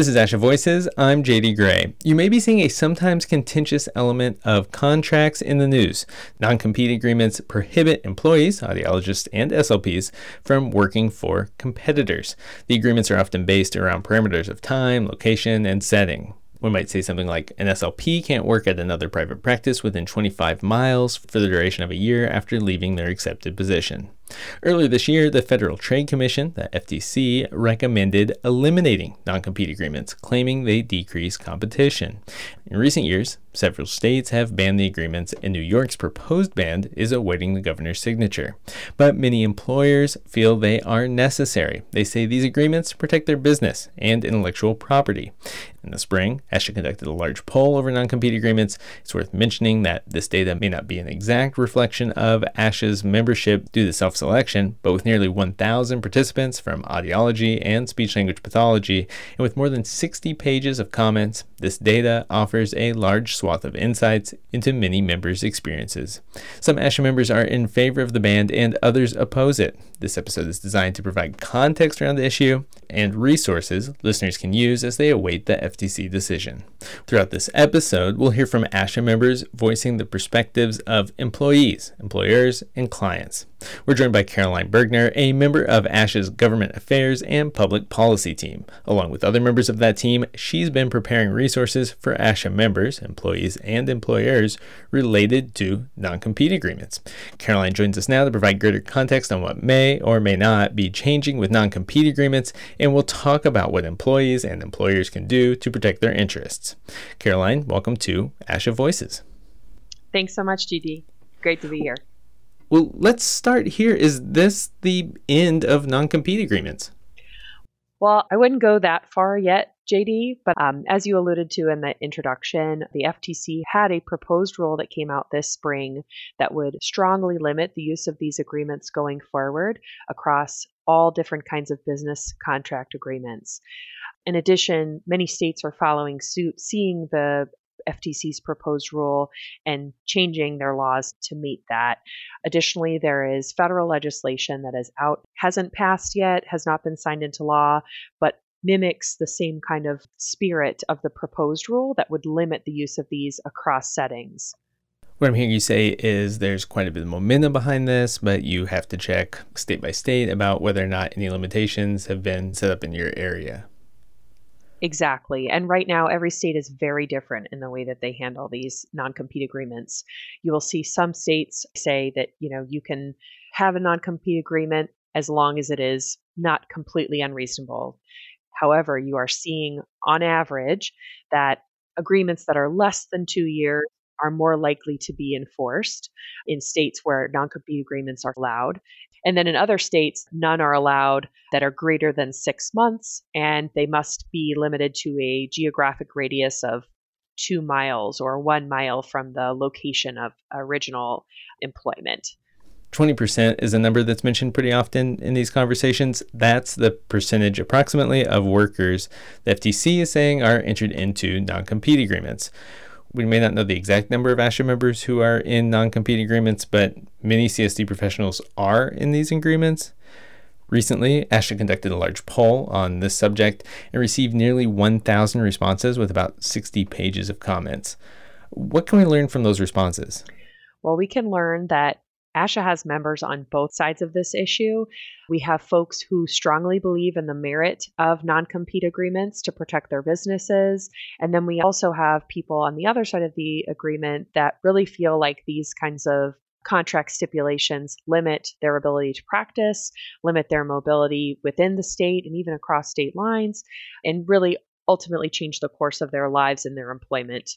This is ASHA Voices. I'm JD Gray. You may be seeing a sometimes contentious element of contracts in the news. Non compete agreements prohibit employees, audiologists, and SLPs from working for competitors. The agreements are often based around parameters of time, location, and setting. We might say something like an SLP can't work at another private practice within 25 miles for the duration of a year after leaving their accepted position. Earlier this year, the Federal Trade Commission, the FTC, recommended eliminating non compete agreements, claiming they decrease competition. In recent years, several states have banned the agreements, and New York's proposed ban is awaiting the governor's signature. But many employers feel they are necessary. They say these agreements protect their business and intellectual property. In the spring, ASHA conducted a large poll over non compete agreements. It's worth mentioning that this data may not be an exact reflection of ASHA's membership due to self selection, but with nearly 1,000 participants from audiology and speech language pathology, and with more than 60 pages of comments, this data offers a large swath of insights into many members' experiences. Some ASHA members are in favor of the ban, and others oppose it. This episode is designed to provide context around the issue and resources listeners can use as they await the FTC decision. Throughout this episode, we'll hear from ASHA members voicing the perspectives of employees, employers, and clients. We're joined by Caroline Bergner, a member of ASHA's Government Affairs and Public Policy team. Along with other members of that team, she's been preparing resources for ASHA members, employees, and employers related to non compete agreements. Caroline joins us now to provide greater context on what may or may not be changing with non compete agreements, and we'll talk about what employees and employers can do to protect their interests. Caroline, welcome to ASHA Voices. Thanks so much, JD. Great to be here. Well, let's start here. Is this the end of non compete agreements? Well, I wouldn't go that far yet, JD, but um, as you alluded to in the introduction, the FTC had a proposed rule that came out this spring that would strongly limit the use of these agreements going forward across all different kinds of business contract agreements. In addition, many states are following suit, seeing the FTC's proposed rule and changing their laws to meet that. Additionally, there is federal legislation that is out, hasn't passed yet, has not been signed into law, but mimics the same kind of spirit of the proposed rule that would limit the use of these across settings. What I'm hearing you say is there's quite a bit of momentum behind this, but you have to check state by state about whether or not any limitations have been set up in your area. Exactly. And right now, every state is very different in the way that they handle these non compete agreements. You will see some states say that, you know, you can have a non compete agreement as long as it is not completely unreasonable. However, you are seeing on average that agreements that are less than two years are more likely to be enforced in states where non compete agreements are allowed. And then in other states, none are allowed that are greater than six months, and they must be limited to a geographic radius of two miles or one mile from the location of original employment. 20% is a number that's mentioned pretty often in these conversations. That's the percentage approximately of workers the FTC is saying are entered into non compete agreements. We may not know the exact number of ASHA members who are in non compete agreements, but many CSD professionals are in these agreements. Recently, ASHA conducted a large poll on this subject and received nearly 1,000 responses with about 60 pages of comments. What can we learn from those responses? Well, we can learn that ASHA has members on both sides of this issue. We have folks who strongly believe in the merit of non compete agreements to protect their businesses. And then we also have people on the other side of the agreement that really feel like these kinds of contract stipulations limit their ability to practice, limit their mobility within the state and even across state lines, and really ultimately change the course of their lives and their employment.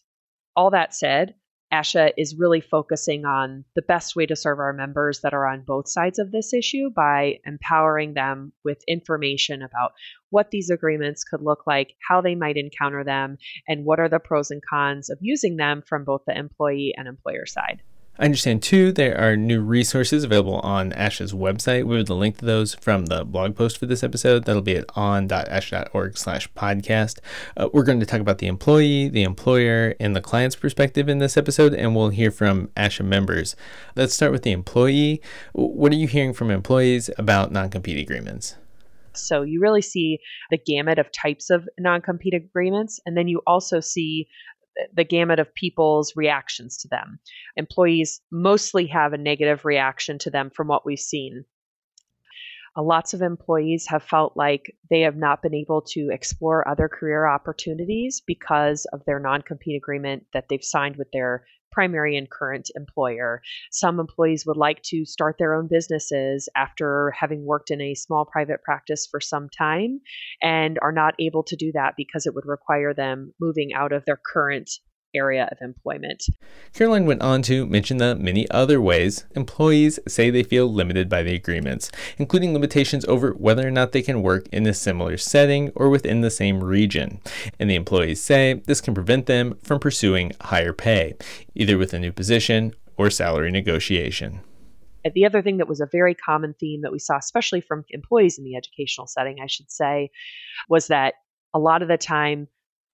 All that said, ASHA is really focusing on the best way to serve our members that are on both sides of this issue by empowering them with information about what these agreements could look like, how they might encounter them, and what are the pros and cons of using them from both the employee and employer side. I understand too, there are new resources available on ASHA's website. We will link to those from the blog post for this episode. That'll be at on.asha.org slash podcast. Uh, we're going to talk about the employee, the employer, and the client's perspective in this episode, and we'll hear from ASHA members. Let's start with the employee. What are you hearing from employees about non compete agreements? So you really see the gamut of types of non compete agreements. And then you also see the gamut of people's reactions to them. Employees mostly have a negative reaction to them from what we've seen. Uh, lots of employees have felt like they have not been able to explore other career opportunities because of their non compete agreement that they've signed with their primary and current employer. Some employees would like to start their own businesses after having worked in a small private practice for some time and are not able to do that because it would require them moving out of their current area of employment. Caroline went on to mention the many other ways employees say they feel limited by the agreements, including limitations over whether or not they can work in a similar setting or within the same region. And the employees say this can prevent them from pursuing higher pay, either with a new position or salary negotiation. The other thing that was a very common theme that we saw, especially from employees in the educational setting, I should say, was that a lot of the time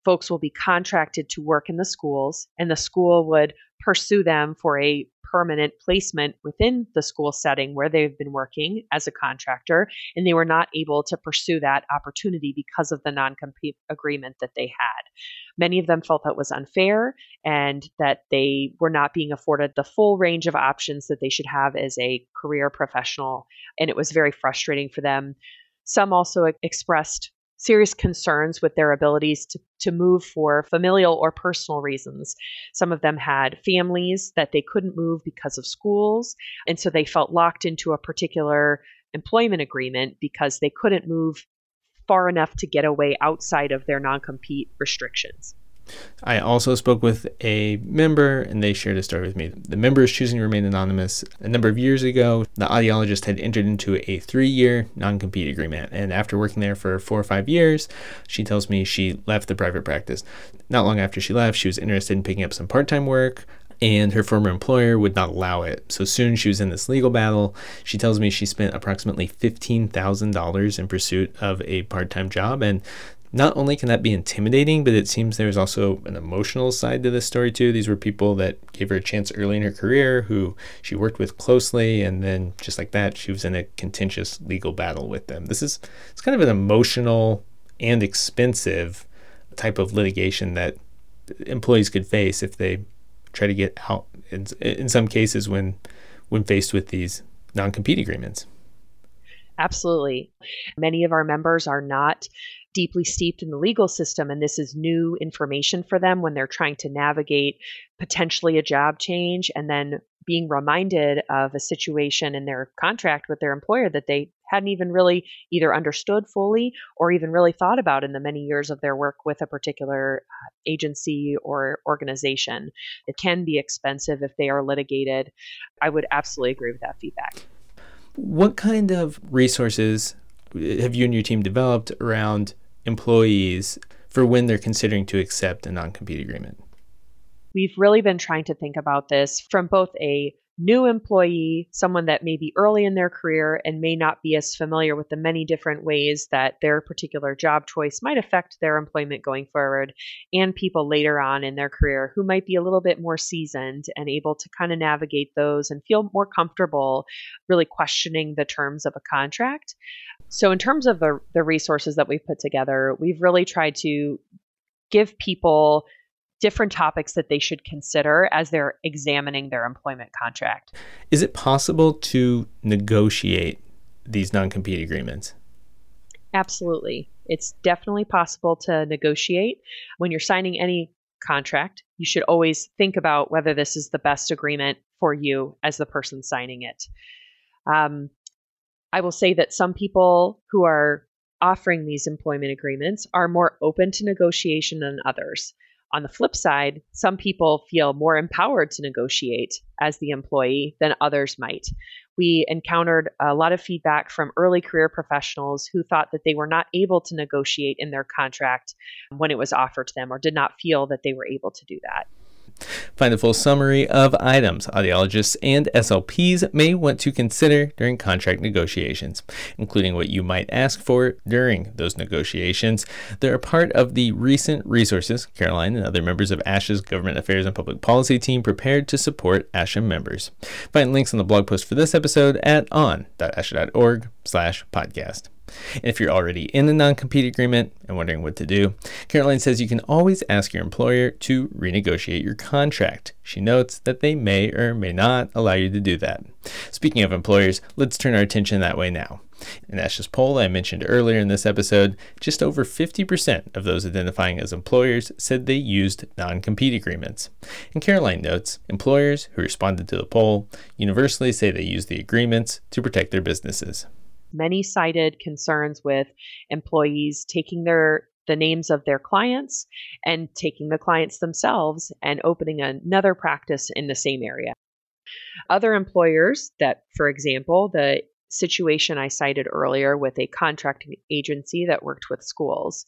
folks will be contracted to work in the schools, and the school would pursue them for a permanent placement within the school setting where they've been working as a contractor, and they were not able to pursue that opportunity because of the non compete agreement that they had. Many of them felt that was unfair and that they were not being afforded the full range of options that they should have as a career professional, and it was very frustrating for them. Some also expressed serious concerns with their abilities to, to move for familial or personal reasons. Some of them had families that they couldn't move because of schools, and so they felt locked into a particular employment agreement because they couldn't move far enough to get away outside of their non compete restrictions. I also spoke with a member and they shared a story with me. The member is choosing to remain anonymous. A number of years ago, the audiologist had entered into a three year non compete agreement. And after working there for four or five years, she tells me she left the private practice. Not long after she left, she was interested in picking up some part time work and her former employer would not allow it. So soon she was in this legal battle. She tells me she spent approximately $15,000 in pursuit of a part time job, and not only can that be intimidating, but it seems there's also an emotional side to this story too. These were people that gave her a chance early in her career who she worked with closely, and then just like that, she was in a contentious legal battle with them. This is it's kind of an emotional and expensive type of litigation that employees could face if they try to get out. In, in some cases, when when faced with these non-compete agreements. Absolutely. Many of our members are not deeply steeped in the legal system and this is new information for them when they're trying to navigate potentially a job change and then being reminded of a situation in their contract with their employer that they hadn't even really either understood fully or even really thought about in the many years of their work with a particular uh, agency or organization. It can be expensive if they are litigated. I would absolutely agree with that feedback. What kind of resources have you and your team developed around employees for when they're considering to accept a non compete agreement? We've really been trying to think about this from both a new employee, someone that may be early in their career and may not be as familiar with the many different ways that their particular job choice might affect their employment going forward, and people later on in their career who might be a little bit more seasoned and able to kind of navigate those and feel more comfortable really questioning the terms of a contract. So, in terms of the, the resources that we've put together, we've really tried to give people different topics that they should consider as they're examining their employment contract. Is it possible to negotiate these non compete agreements? Absolutely. It's definitely possible to negotiate. When you're signing any contract, you should always think about whether this is the best agreement for you as the person signing it. Um, I will say that some people who are offering these employment agreements are more open to negotiation than others. On the flip side, some people feel more empowered to negotiate as the employee than others might. We encountered a lot of feedback from early career professionals who thought that they were not able to negotiate in their contract when it was offered to them or did not feel that they were able to do that. Find the full summary of items audiologists and SLPs may want to consider during contract negotiations, including what you might ask for during those negotiations. They're a part of the recent resources Caroline and other members of ASHA's Government Affairs and Public Policy team prepared to support ASHA members. Find links on the blog post for this episode at on.asha.org slash podcast. And if you're already in a non compete agreement and wondering what to do, Caroline says you can always ask your employer to renegotiate your contract. She notes that they may or may not allow you to do that. Speaking of employers, let's turn our attention that way now. In ASHA's poll I mentioned earlier in this episode, just over 50% of those identifying as employers said they used non compete agreements. And Caroline notes employers who responded to the poll universally say they use the agreements to protect their businesses. Many cited concerns with employees taking their the names of their clients and taking the clients themselves and opening another practice in the same area. Other employers that, for example, the situation I cited earlier with a contracting agency that worked with schools.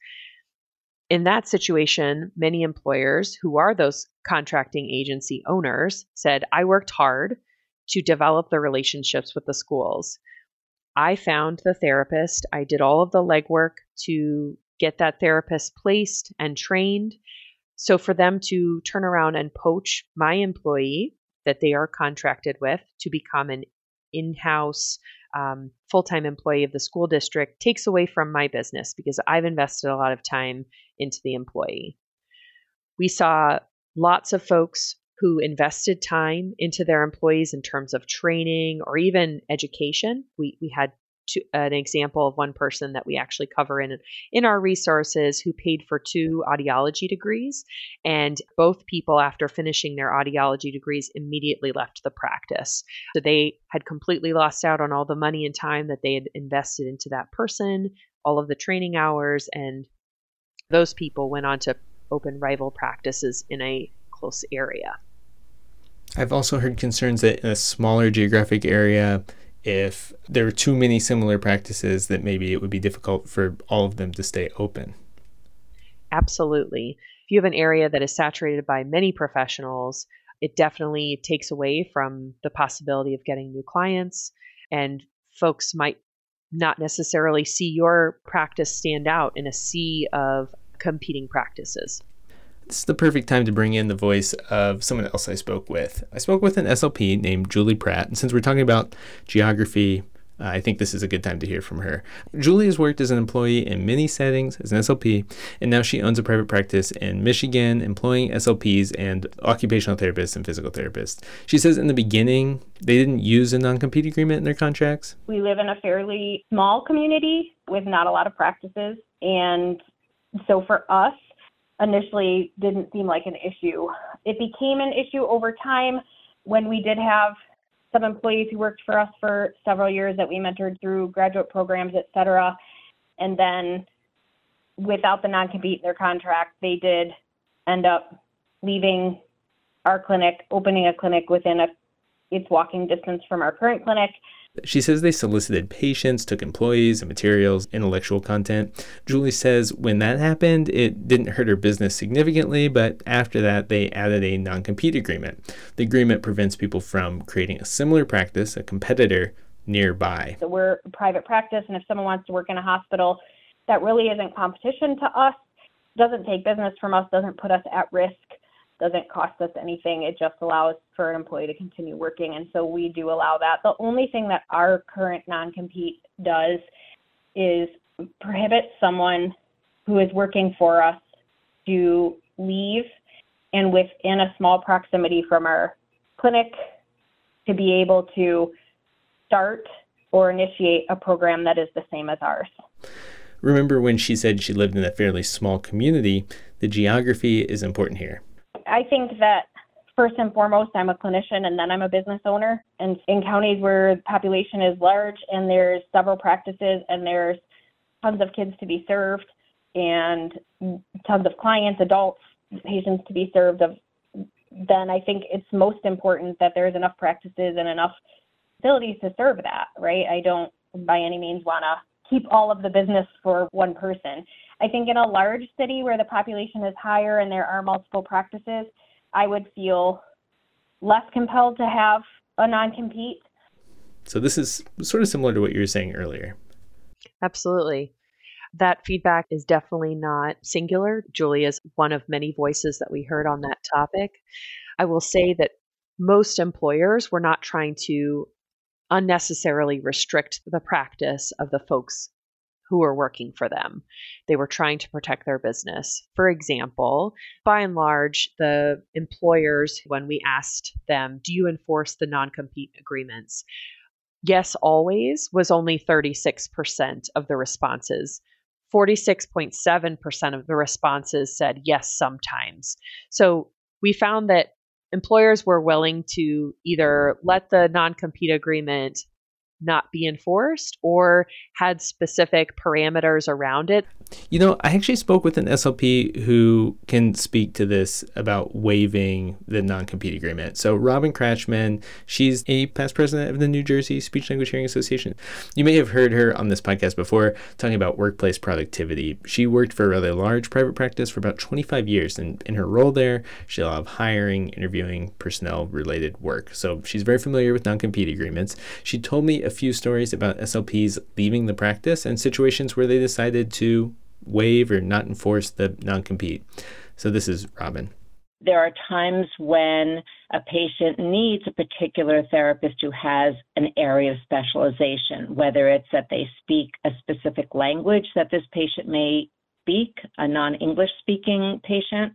In that situation, many employers who are those contracting agency owners said, I worked hard to develop the relationships with the schools. I found the therapist. I did all of the legwork to get that therapist placed and trained. So for them to turn around and poach my employee that they are contracted with to become an in house um, full time employee of the school district takes away from my business because I've invested a lot of time into the employee. We saw lots of folks who invested time into their employees in terms of training or even education. We, we had to, an example of one person that we actually cover in in our resources who paid for two audiology degrees and both people after finishing their audiology degrees immediately left the practice so they had completely lost out on all the money and time that they had invested into that person all of the training hours and those people went on to open rival practices in a close area I've also heard concerns that in a smaller geographic area, if there are too many similar practices, that maybe it would be difficult for all of them to stay open. Absolutely. If you have an area that is saturated by many professionals, it definitely takes away from the possibility of getting new clients, and folks might not necessarily see your practice stand out in a sea of competing practices. This is the perfect time to bring in the voice of someone else I spoke with. I spoke with an SLP named Julie Pratt, and since we're talking about geography, uh, I think this is a good time to hear from her. Julie has worked as an employee in many settings as an SLP, and now she owns a private practice in Michigan, employing SLPs and occupational therapists and physical therapists. She says in the beginning, they didn't use a non compete agreement in their contracts. We live in a fairly small community with not a lot of practices, and so for us, initially didn't seem like an issue. It became an issue over time when we did have some employees who worked for us for several years that we mentored through graduate programs, et cetera. And then without the non compete in their contract, they did end up leaving our clinic, opening a clinic within a it's walking distance from our current clinic she says they solicited patients, took employees and materials, intellectual content. Julie says when that happened, it didn't hurt her business significantly, but after that, they added a non compete agreement. The agreement prevents people from creating a similar practice, a competitor, nearby. So we're a private practice, and if someone wants to work in a hospital, that really isn't competition to us, doesn't take business from us, doesn't put us at risk doesn't cost us anything. It just allows for an employee to continue working. And so we do allow that. The only thing that our current non compete does is prohibit someone who is working for us to leave and within a small proximity from our clinic to be able to start or initiate a program that is the same as ours. Remember when she said she lived in a fairly small community? The geography is important here. I think that first and foremost, I'm a clinician and then I'm a business owner. And in counties where the population is large and there's several practices and there's tons of kids to be served and tons of clients, adults, patients to be served of, then I think it's most important that there's enough practices and enough facilities to serve that, right? I don't by any means want to keep all of the business for one person. I think in a large city where the population is higher and there are multiple practices, I would feel less compelled to have a non compete. So, this is sort of similar to what you were saying earlier. Absolutely. That feedback is definitely not singular. Julie is one of many voices that we heard on that topic. I will say that most employers were not trying to unnecessarily restrict the practice of the folks who were working for them. They were trying to protect their business. For example, by and large, the employers, when we asked them, Do you enforce the non compete agreements? Yes, always was only 36% of the responses. 46.7% of the responses said yes, sometimes. So we found that employers were willing to either let the non compete agreement not be enforced or had specific parameters around it. You know, I actually spoke with an SLP who can speak to this about waiving the non compete agreement. So, Robin Kratchman, she's a past president of the New Jersey Speech Language Hearing Association. You may have heard her on this podcast before talking about workplace productivity. She worked for a rather large private practice for about 25 years, and in her role there, she did a lot of hiring, interviewing, personnel related work. So, she's very familiar with non compete agreements. She told me a few stories about SLPs leaving the practice and situations where they decided to waive or not enforce the non compete. So this is Robin. There are times when a patient needs a particular therapist who has an area of specialization, whether it's that they speak a specific language that this patient may speak, a non English speaking patient,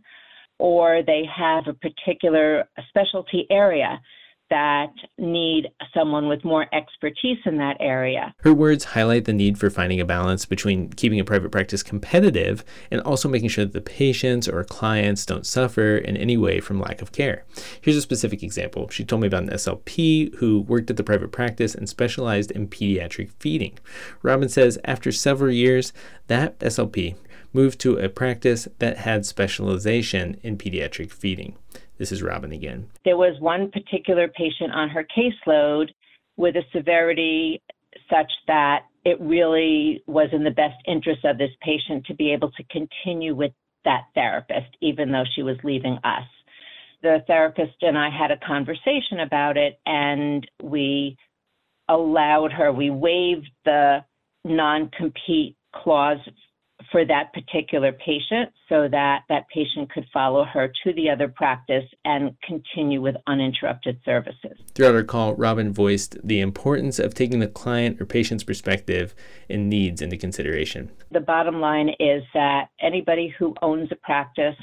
or they have a particular specialty area that need someone with more expertise in that area. Her words highlight the need for finding a balance between keeping a private practice competitive and also making sure that the patients or clients don't suffer in any way from lack of care. Here's a specific example. She told me about an SLP who worked at the private practice and specialized in pediatric feeding. Robin says after several years, that SLP moved to a practice that had specialization in pediatric feeding. This is Robin again. There was one particular patient on her caseload with a severity such that it really was in the best interest of this patient to be able to continue with that therapist, even though she was leaving us. The therapist and I had a conversation about it, and we allowed her, we waived the non compete clause for that particular patient so that that patient could follow her to the other practice and continue with uninterrupted services. Throughout our call, Robin voiced the importance of taking the client or patient's perspective and needs into consideration. The bottom line is that anybody who owns a practice,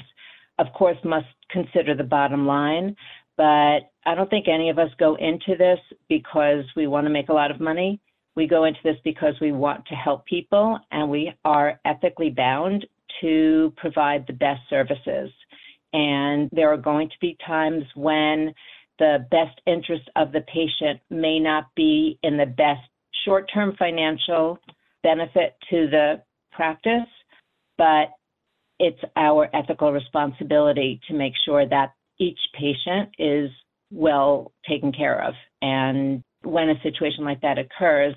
of course, must consider the bottom line. But I don't think any of us go into this because we want to make a lot of money. We go into this because we want to help people and we are ethically bound to provide the best services. And there are going to be times when the best interest of the patient may not be in the best short term financial benefit to the practice, but it's our ethical responsibility to make sure that each patient is well taken care of. And when a situation like that occurs,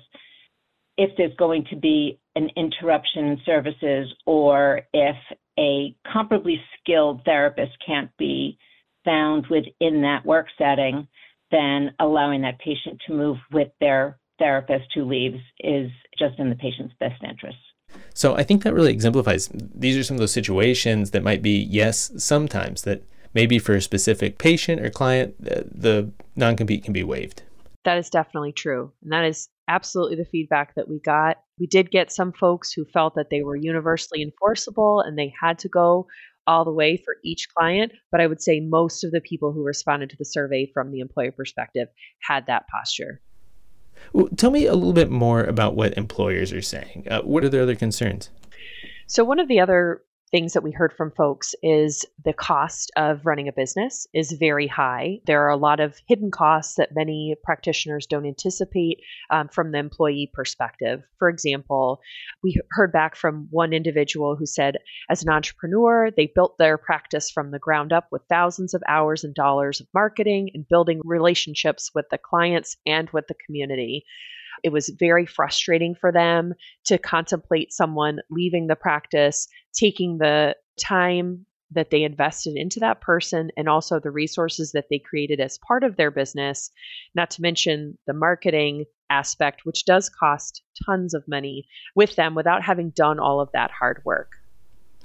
if there's going to be an interruption in services or if a comparably skilled therapist can't be found within that work setting, then allowing that patient to move with their therapist who leaves is just in the patient's best interest. So I think that really exemplifies these are some of those situations that might be yes, sometimes that maybe for a specific patient or client, the non compete can be waived. That is definitely true. And that is absolutely the feedback that we got. We did get some folks who felt that they were universally enforceable and they had to go all the way for each client. But I would say most of the people who responded to the survey from the employer perspective had that posture. Well, tell me a little bit more about what employers are saying. Uh, what are their other concerns? So, one of the other things that we heard from folks is the cost of running a business is very high. There are a lot of hidden costs that many practitioners don't anticipate um, from the employee perspective. For example, we heard back from one individual who said, as an entrepreneur, they built their practice from the ground up with thousands of hours and dollars of marketing and building relationships with the clients and with the community. It was very frustrating for them to contemplate someone leaving the practice, taking the time that they invested into that person and also the resources that they created as part of their business, not to mention the marketing aspect, which does cost tons of money with them without having done all of that hard work.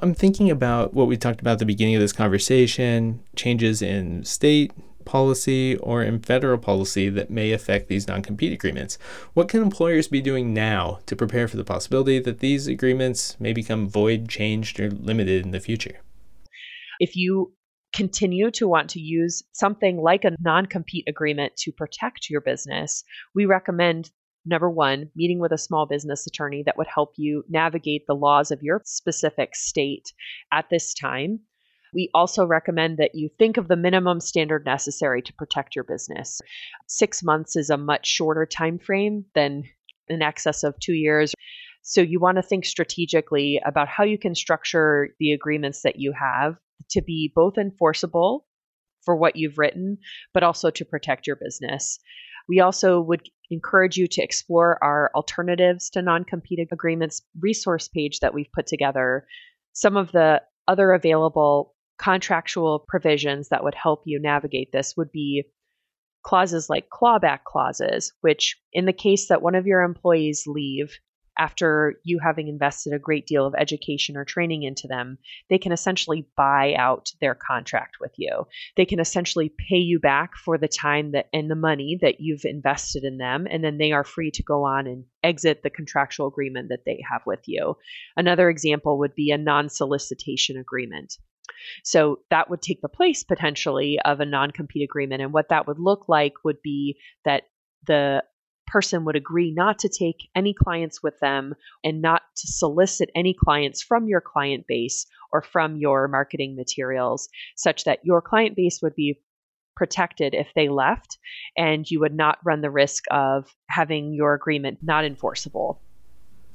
I'm thinking about what we talked about at the beginning of this conversation changes in state policy or in federal policy that may affect these non compete agreements. What can employers be doing now to prepare for the possibility that these agreements may become void, changed, or limited in the future? If you continue to want to use something like a non compete agreement to protect your business, we recommend number one, meeting with a small business attorney that would help you navigate the laws of your specific state at this time. We also recommend that you think of the minimum standard necessary to protect your business. Six months is a much shorter time frame than in excess of two years. So you want to think strategically about how you can structure the agreements that you have to be both enforceable for what you've written, but also to protect your business. We also would encourage you to explore our alternatives to non compete agreements resource page that we've put together. Some of the other available contractual provisions that would help you navigate this would be clauses like clawback clauses, which, in the case that one of your employees leave after you having invested a great deal of education or training into them, they can essentially buy out their contract with you. They can essentially pay you back for the time that and the money that you've invested in them, and then they are free to go on and exit the contractual agreement that they have with you. Another example would be a non solicitation agreement. So that would take the place potentially of a non compete agreement. And what that would look like would be that the person would agree not to take any clients with them and not to solicit any clients from your client base or from your marketing materials, such that your client base would be protected if they left and you would not run the risk of having your agreement not enforceable.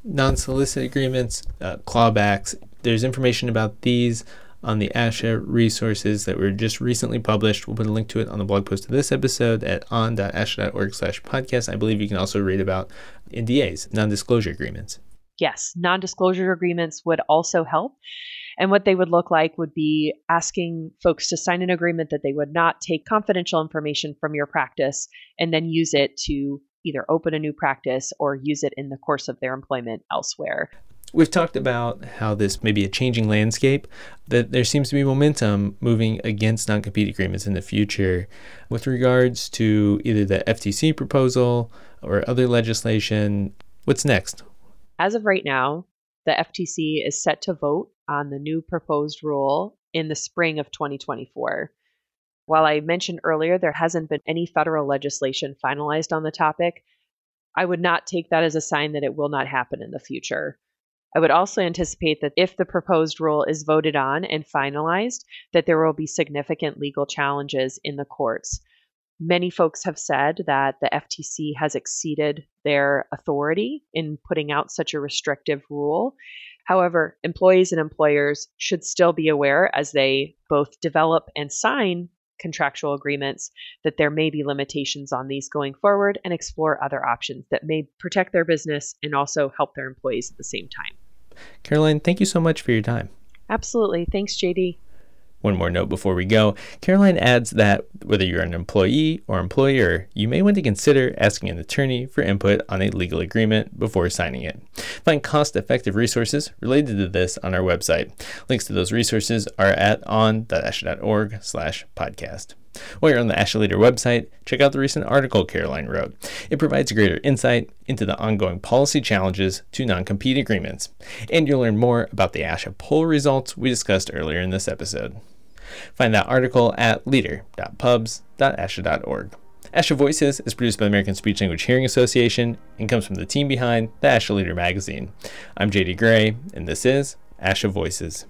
Non solicit agreements, uh, clawbacks, there's information about these on the ASHA resources that were just recently published. We'll put a link to it on the blog post of this episode at on.asha.org slash podcast. I believe you can also read about NDAs, non-disclosure agreements. Yes, non-disclosure agreements would also help. And what they would look like would be asking folks to sign an agreement that they would not take confidential information from your practice and then use it to either open a new practice or use it in the course of their employment elsewhere. We've talked about how this may be a changing landscape, that there seems to be momentum moving against non compete agreements in the future with regards to either the FTC proposal or other legislation. What's next? As of right now, the FTC is set to vote on the new proposed rule in the spring of 2024. While I mentioned earlier there hasn't been any federal legislation finalized on the topic, I would not take that as a sign that it will not happen in the future. I would also anticipate that if the proposed rule is voted on and finalized, that there will be significant legal challenges in the courts. Many folks have said that the FTC has exceeded their authority in putting out such a restrictive rule. However, employees and employers should still be aware as they both develop and sign contractual agreements that there may be limitations on these going forward and explore other options that may protect their business and also help their employees at the same time. Caroline, thank you so much for your time. Absolutely. Thanks, JD. One more note before we go. Caroline adds that whether you're an employee or employer, you may want to consider asking an attorney for input on a legal agreement before signing it. Find cost-effective resources related to this on our website. Links to those resources are at on.asha.org slash podcast. While you're on the ASHA Leader website, check out the recent article Caroline wrote. It provides greater insight into the ongoing policy challenges to non compete agreements, and you'll learn more about the ASHA poll results we discussed earlier in this episode. Find that article at leader.pubs.asha.org. ASHA Voices is produced by the American Speech Language Hearing Association and comes from the team behind the ASHA Leader magazine. I'm JD Gray, and this is ASHA Voices.